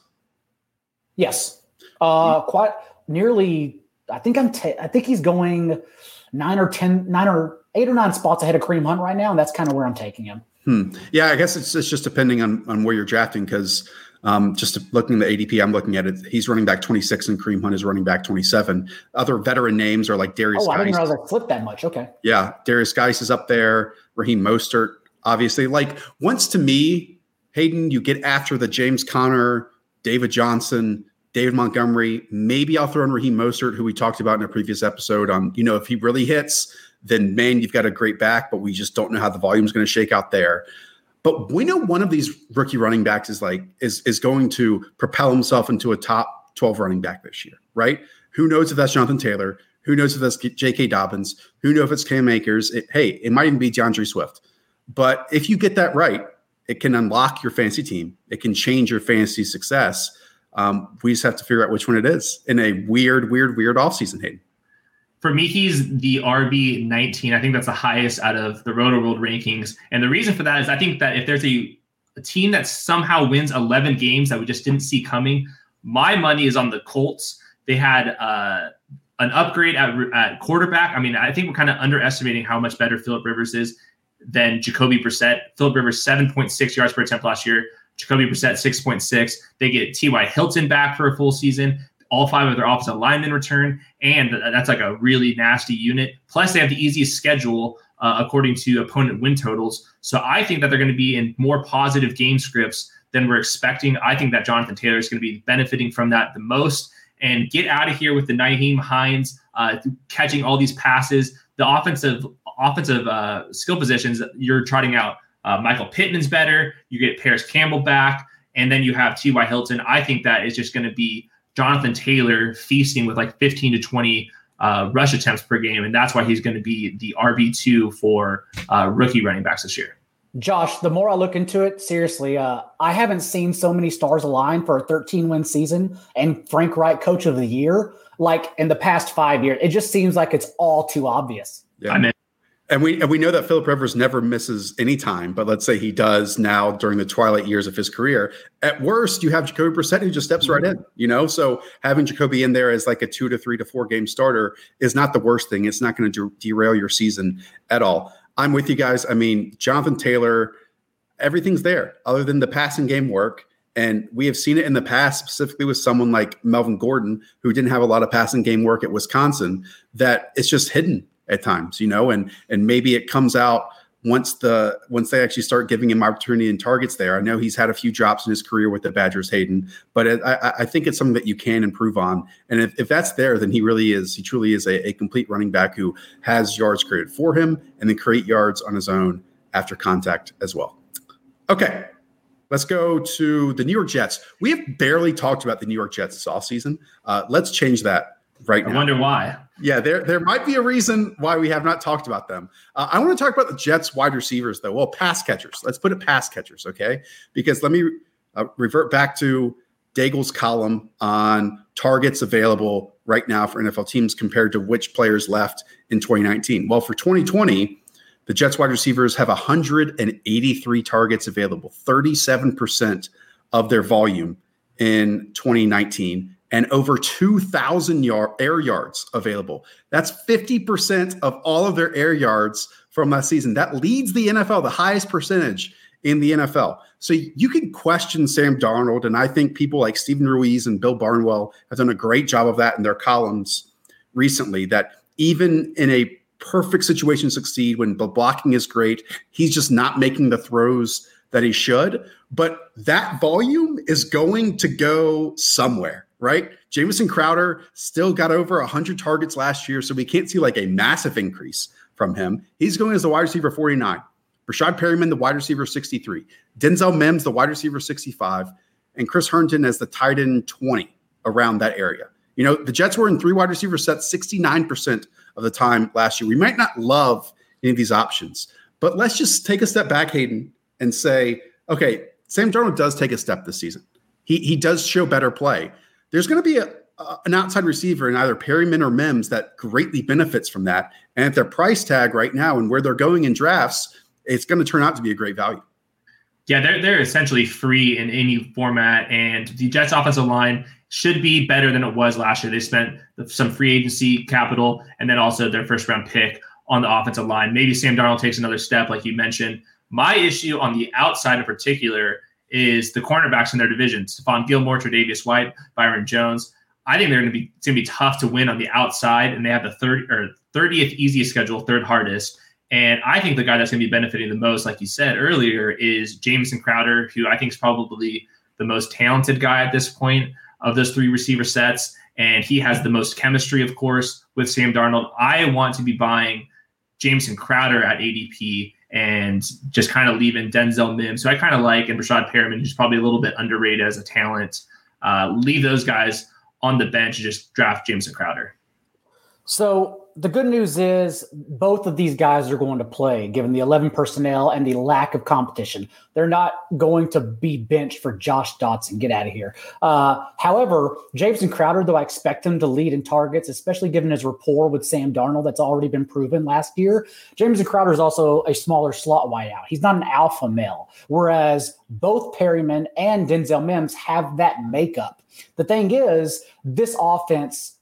Yes. Uh, quite nearly. I think I'm. I think he's going nine or ten, nine or eight or nine spots ahead of Kareem Hunt right now, and that's kind of where I'm taking him. Hmm. Yeah, I guess it's, it's just depending on on where you're drafting because um, just looking at the ADP, I'm looking at it. He's running back 26, and Kareem Hunt is running back 27. Other veteran names are like Darius. Oh, I didn't realize I flipped that much. Okay. Yeah, Darius Guice is up there. Raheem Mostert, obviously. Like once to me, Hayden, you get after the James Conner, David Johnson, David Montgomery. Maybe I'll throw in Raheem Mostert, who we talked about in a previous episode. On you know, if he really hits, then man, you've got a great back. But we just don't know how the volume is going to shake out there. But we know one of these rookie running backs is like is is going to propel himself into a top twelve running back this year, right? Who knows if that's Jonathan Taylor? Who knows if that's J.K. Dobbins? Who knows if it's Cam Akers? It, hey, it might even be D'Andre Swift. But if you get that right, it can unlock your fantasy team. It can change your fantasy success. Um, we just have to figure out which one it is in a weird, weird, weird offseason, Hayden. For me, he's the RB 19. I think that's the highest out of the Rotoworld rankings. And the reason for that is I think that if there's a, a team that somehow wins 11 games that we just didn't see coming, my money is on the Colts. They had uh, an upgrade at, at quarterback. I mean, I think we're kind of underestimating how much better Philip Rivers is than Jacoby Brissett. Philip Rivers, 7.6 yards per attempt last year. Jacoby Brissett, 6.6. They get T.Y. Hilton back for a full season. all five of their offensive linemen return, and that's like a really nasty unit. Plus, they have the easiest schedule uh, according to opponent win totals. So I think that they're going to be in more positive game scripts than we're expecting. I think that Jonathan Taylor is going to be benefiting from that the most. And get out of here with the Nyheim Hines uh, catching all these passes. The offensive offensive uh, skill positions you're trotting out. Uh, Michael Pittman's better. You get Parris Campbell back, and then you have T.Y. Hilton. I think that is just going to be Jonathan Taylor feasting with like 15 to 20 uh, rush attempts per game, and that's why he's going to be the RB two for uh, rookie running backs this year. Josh, the more I look into it, seriously, uh, I haven't seen so many stars align for a 13 win season and Frank Reich coach of the year like in the past five years. It just seems like it's all too obvious. Yeah. I mean, and we and we know that Philip Rivers never misses any time, but let's say he does now during the twilight years of his career. At worst, you have Jacoby Brissett who just steps right in. You know, so having Jacoby in there as like a two to three to four game starter is not the worst thing. It's not going to de- derail your season at all. I'm with you guys. I mean, Jonathan Taylor, everything's there other than the passing game work. And we have seen it in the past, specifically with someone like Melvin Gordon, who didn't have a lot of passing game work at Wisconsin, that it's just hidden at times, you know, and and maybe it comes out once the once they actually start giving him opportunity and targets there. I know he's had a few drops in his career with the Badgers, Hayden, but it, I, I, think it's something that you can improve on. And if, if that's there, then he really is. He truly is a, a complete running back who has yards created for him and then create yards on his own after contact as well. Okay, Let's go to the New York Jets. We have barely talked about the New York Jets this offseason. Uh, let's change that right I now. I wonder why. Yeah, there, there might be a reason why we have not talked about them. Uh, I want to talk about the Jets wide receivers, though. Well, pass catchers. Let's put it pass catchers, okay? Because let me uh, revert back to Daigle's column on targets available right now for NFL teams compared to which players left in 2019. Well, for 2020, the Jets wide receivers have 183 targets available, 37% of their volume in 2019, and over 2,000 yard, air yards available. That's 50% of all of their air yards from last season. That leads the NFL, the highest percentage in the NFL. So you can question Sam Darnold, and I think people like Stephen Ruiz and Bill Barnwell have done a great job of that in their columns recently. That even in a perfect situation succeed when the blocking is great. He's just not making the throws that he should. But that volume is going to go somewhere, right? Jamison Crowder still got over 100 targets last year, so we can't see like a massive increase from him. He's going as the wide receiver 49. Breshad Perriman, the wide receiver 63. Denzel Mims, the wide receiver 65. And Chris Herndon as the tight end 20 around that area. You know, the Jets were in three wide receiver sets 69% of the time last year. We might not love any of these options, but let's just take a step back, Hayden, and say, okay, Sam Darnold does take a step this season. He he does show better play. There's going to be a, an outside receiver in either Perriman or Mims that greatly benefits from that. And at their price tag right now and where they're going in drafts, it's going to turn out to be a great value. Yeah, they're they're essentially free in any format, and the Jets' offensive line should be better than it was last year. They spent some free agency capital and then also their first round pick on the offensive line. Maybe Sam Darnold takes another step, like you mentioned. My issue on the outside in particular is the cornerbacks in their division: Stephon Gilmore, Tre'Davious White, Byron Jones. I think they're going to be it's going to be tough to win on the outside, and they have the third or thirtieth easiest schedule, third hardest. And I think the guy that's going to be benefiting the most, like you said earlier, is Jamison Crowder, who I think is probably the most talented guy at this point of those three receiver sets. And he has the most chemistry, of course, with Sam Darnold. I want to be buying Jamison Crowder at ADP and just kind of leaving Denzel Mims, who I kind of like, and Breshad Perriman, who's probably a little bit underrated as a talent. Uh, leave those guys on the bench and just draft Jamison Crowder. So the good news is both of these guys are going to play given the 11 personnel and the lack of competition. They're not going to be benched for Josh Doctson. Get out of here. Uh, however, Jamison Crowder, though I expect him to lead in targets, especially given his rapport with Sam Darnold, that's already been proven last year. Jamison Crowder is also a smaller slot wideout. He's not an alpha male, whereas both Perriman and Denzel Mims have that makeup. The thing is, this offense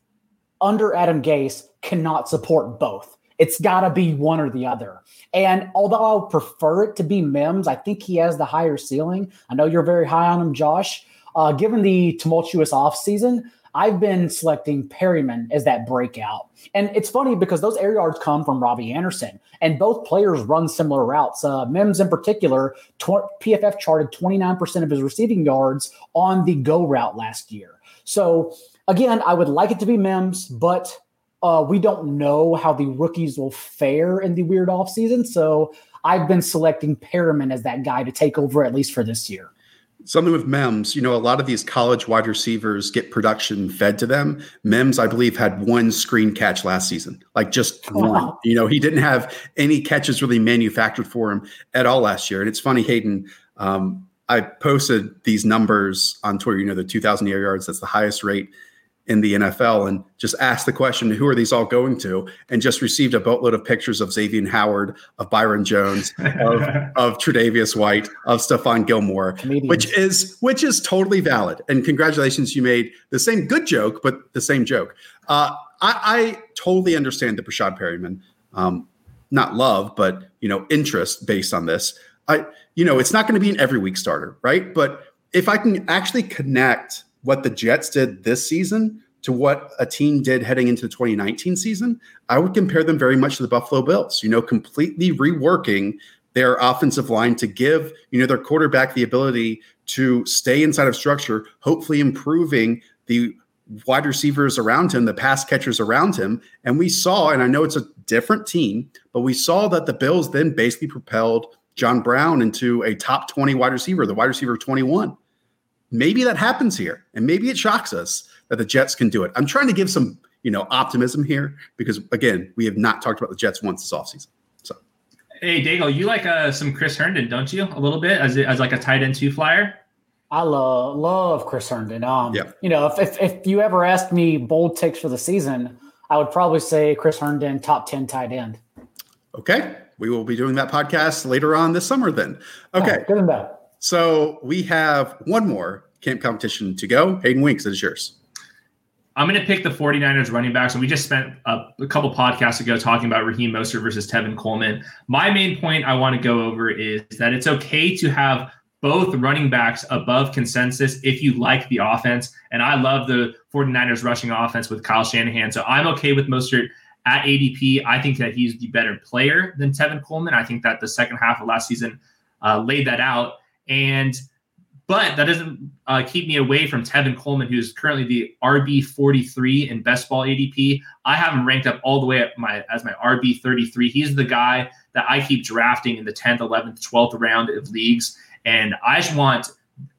under Adam Gase cannot support both. It's got to be one or the other. And although I would prefer it to be Mims, I think he has the higher ceiling. I know you're very high on him, Josh. Uh, given the tumultuous offseason, I've been selecting Perriman as that breakout. And it's funny because those air yards come from Robbie Anderson, and both players run similar routes. Uh, Mims, in particular, tw- PFF charted 29% of his receiving yards on the go route last year. So, again, I would like it to be Mims, but uh, we don't know how the rookies will fare in the weird offseason. So, I've been selecting Perriman as that guy to take over at least for this year something with Mims, you know, a lot of these college wide receivers get production fed to them. Mims, I believe, had one screen catch last season, like just wow. one. You know, he didn't have any catches really manufactured for him at all last year. And it's funny, Hayden. Um, I posted these numbers on Twitter. You know, the 2,000 air yards. That's the highest rate in the NFL and just asked the question, who are these all going to? And just received a boatload of pictures of Xavien Howard, of Byron Jones, of, of Tre'Davious White, of Stephon Gilmore, Comedians. which is which is totally valid. And congratulations, you made the same good joke, but the same joke. Uh, I, I, totally understand the Breshad Perriman, um, not love, but you know, interest based on this. I, you know, it's not going to be an every week starter, right? But if I can actually connect what the Jets did this season to what a team did heading into the 2019 season, I would compare them very much to the Buffalo Bills, you know, completely reworking their offensive line to give, you know, their quarterback the ability to stay inside of structure, hopefully improving the wide receivers around him, the pass catchers around him. And we saw, and I know it's a different team, but we saw that the Bills then basically propelled John Brown into a top 20 wide receiver, the wide receiver 21 maybe that happens here and maybe it shocks us that the Jets can do it. I'm trying to give some, you know, optimism here because again, we have not talked about the Jets once this offseason. So Hey Daigle, you like uh, some Chris Herndon, don't you? A little bit as as like a tight end two flyer? I love love Chris Herndon. Um, yeah. you know, if, if if you ever asked me bold takes for the season, I would probably say Chris Herndon, top 10 tight end. Okay. We will be doing that podcast later on this summer then. Okay. Oh, good and bad. So we have one more camp competition to go. Hayden Winks, it is yours. I'm going to pick the 49ers running backs. And we just spent a, a, couple podcasts ago talking about Raheem Mostert versus Tevin Coleman. My main point I want to go over is that it's okay to have both running backs above consensus if you like the offense. And I love the 49ers rushing offense with Kyle Shanahan. So I'm okay with Mostert at ADP. I think that he's the better player than Tevin Coleman. I think that the second half of last season uh, laid that out. And but that doesn't uh, keep me away from Tevin Coleman, who's currently the RB 43 in best ball ADP. I have him ranked up all the way up my as my RB 33. He's the guy that I keep drafting in the 10th, 11th, 12th round of leagues, and I just want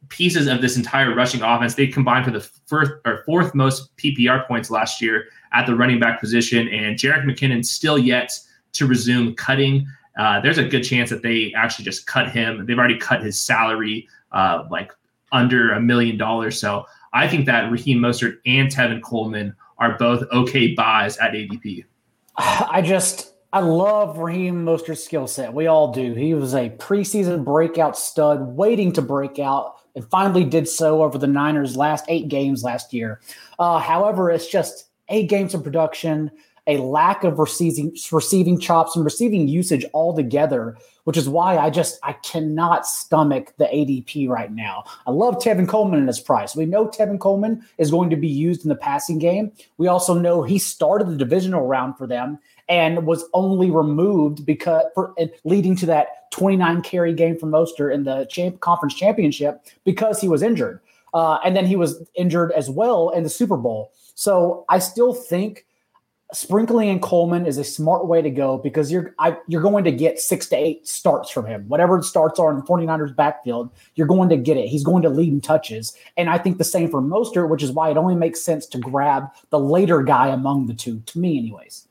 pieces of this entire rushing offense. They combined for the first or fourth most PPR points last year at the running back position, and Jerick McKinnon still yet to resume cutting uh, there's a good chance that they actually just cut him. They've already cut his salary uh, like under a million dollars. So I think that Raheem Mostert and Tevin Coleman are both okay buys at ADP. I just I love Raheem Mostert's skill set. We all do. He was a preseason breakout stud, waiting to break out, and finally did so over the Niners' last eight games last year. Uh, however, it's just eight games of production a lack of receiving receiving chops and receiving usage altogether, which is why I just I cannot stomach the ADP right now. I love Tevin Coleman in his price. We know Tevin Coleman is going to be used in the passing game. We also know he started the divisional round for them and was only removed because for leading to that 29 carry game for Mostert in the champ, conference championship because he was injured. Uh, and then he was injured as well in the Super Bowl. So I still think sprinkling in Coleman is a smart way to go because you're I, you're going to get six to eight starts from him. Whatever starts are in the 49ers backfield, you're going to get it. He's going to lead in touches. And I think the same for Mostert, which is why it only makes sense to grab the later guy among the two, to me, anyways.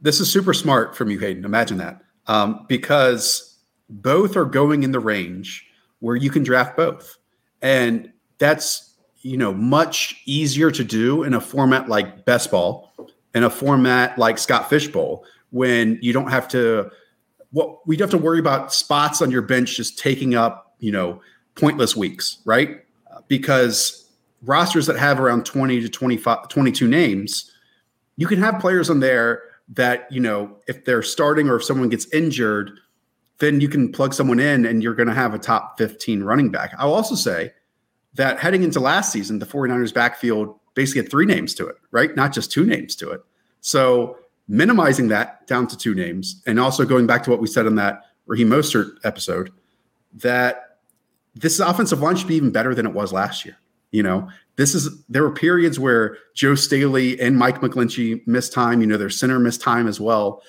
This is super smart from you, Hayden. Imagine that. Um, because both are going in the range where you can draft both. And that's, you know, much easier to do in a format like best ball in a format like Scott Fish Bowl when you don't have to what we don't have to worry about spots on your bench just taking up, you know, pointless weeks, right? Because rosters that have around 20 to 25 22 names, you can have players on there that, you know, if they're starting or if someone gets injured, then you can plug someone in and you're going to have a top 15 running back. I'll also say that heading into last season, the 49ers backfield basically had three names to it, right? Not just two names to it. So minimizing that down to two names, and also going back to what we said in that Raheem Mostert episode, that this offensive line should be even better than it was last year. You know, this is there were periods where Joe Staley and Mike McGlinchey missed time. You know, their center missed time as well.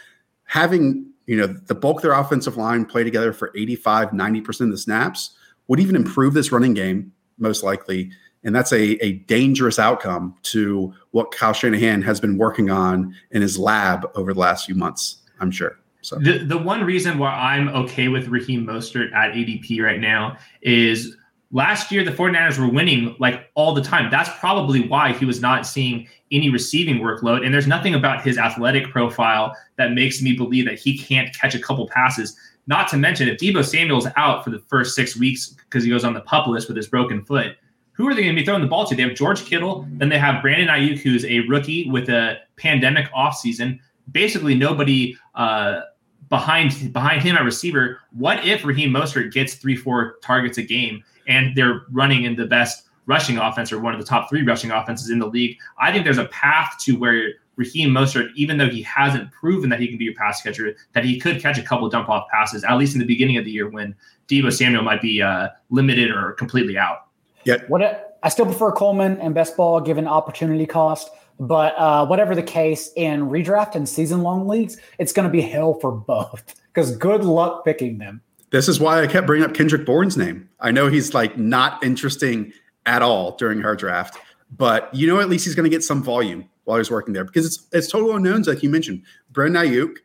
Having you know the bulk of their offensive line play together for 85 90% of the snaps would even improve this running game most likely and that's a, a dangerous outcome to what Kyle Shanahan has been working on in his lab over the last few months, I'm sure. So the, the one reason why I'm okay with Raheem Mostert at ADP right now is last year the 49ers were winning like all the time. That's probably why he was not seeing any receiving workload. And there's nothing about his athletic profile that makes me believe that he can't catch a couple passes. Not to mention, if Deebo Samuel's out for the first six weeks because he goes on the pup list with his broken foot, who are they going to be throwing the ball to? They have George Kittle, then they have Brandon Aiyuk, who's a rookie with a pandemic offseason. Basically, nobody uh, behind behind him at receiver. What if Raheem Mostert gets three, four targets a game and they're running in the best rushing offense or one of the top three rushing offenses in the league? I think there's a path to where Raheem Mostert, even though he hasn't proven that he can be a pass catcher, that he could catch a couple dump off passes, at least in the beginning of the year when Deebo Samuel might be uh, limited or completely out. Yeah. What I still prefer Coleman and best ball given opportunity cost, but uh, whatever the case in redraft and season long leagues, it's going to be hell for both because good luck picking them. This is why I kept bringing up Kendrick Bourne's name. I know he's like not interesting at all during our draft, but you know at least he's going to get some volume while he's working there because it's it's total unknowns like you mentioned. Brandon Aiyuk,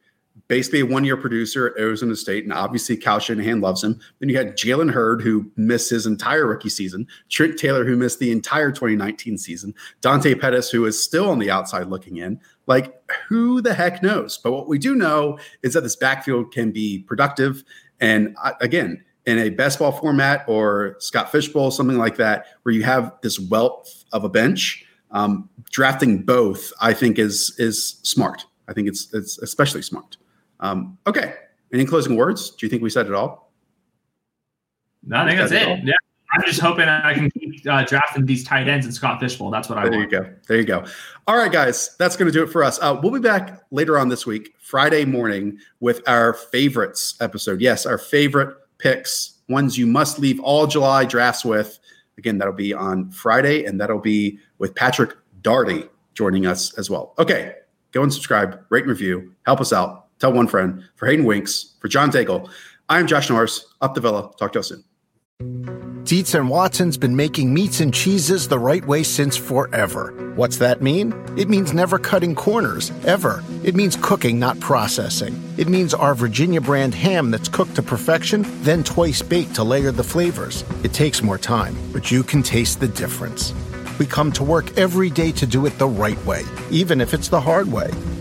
basically a one year producer at Arizona State, and obviously Kyle Shanahan loves him. Then you had Jalen Hurd, who missed his entire rookie season, Trent Taylor, who missed the entire 2019 season, Dante Pettis, who is still on the outside looking in. Like, who the heck knows? But what we do know is that this backfield can be productive. And uh, again, in a best ball format or Scott Fish Bowl, something like that, where you have this wealth of a bench, um, drafting both, I think, is is smart. I think it's it's especially smart. Um, okay. Any closing words? Do you think we said it all? No, I think that's it. Yeah. I'm just hoping I can keep uh, drafting these tight ends and Scott Fish Bowl. That's what I there want. There you go. There you go. All right, guys. That's going to do it for us. Uh, we'll be back later on this week, Friday morning, with our favorites episode. Yes, our favorite picks, ones you must leave all July drafts with. Again, that'll be on Friday, and that'll be with Patrick Daugherty joining us as well. Okay. Go and subscribe, rate and review. Help us out Tell one friend. For Hayden Winks, for John Daigle, I'm Josh Norris, up the villa. Talk to you soon. Dietz and Watson's been making meats and cheeses the right way since forever. What's that mean? It means never cutting corners, ever. It means cooking, not processing. It means our Virginia brand ham that's cooked to perfection, then twice baked to layer the flavors. It takes more time, but you can taste the difference. We come to work every day to do it the right way, even if it's the hard way.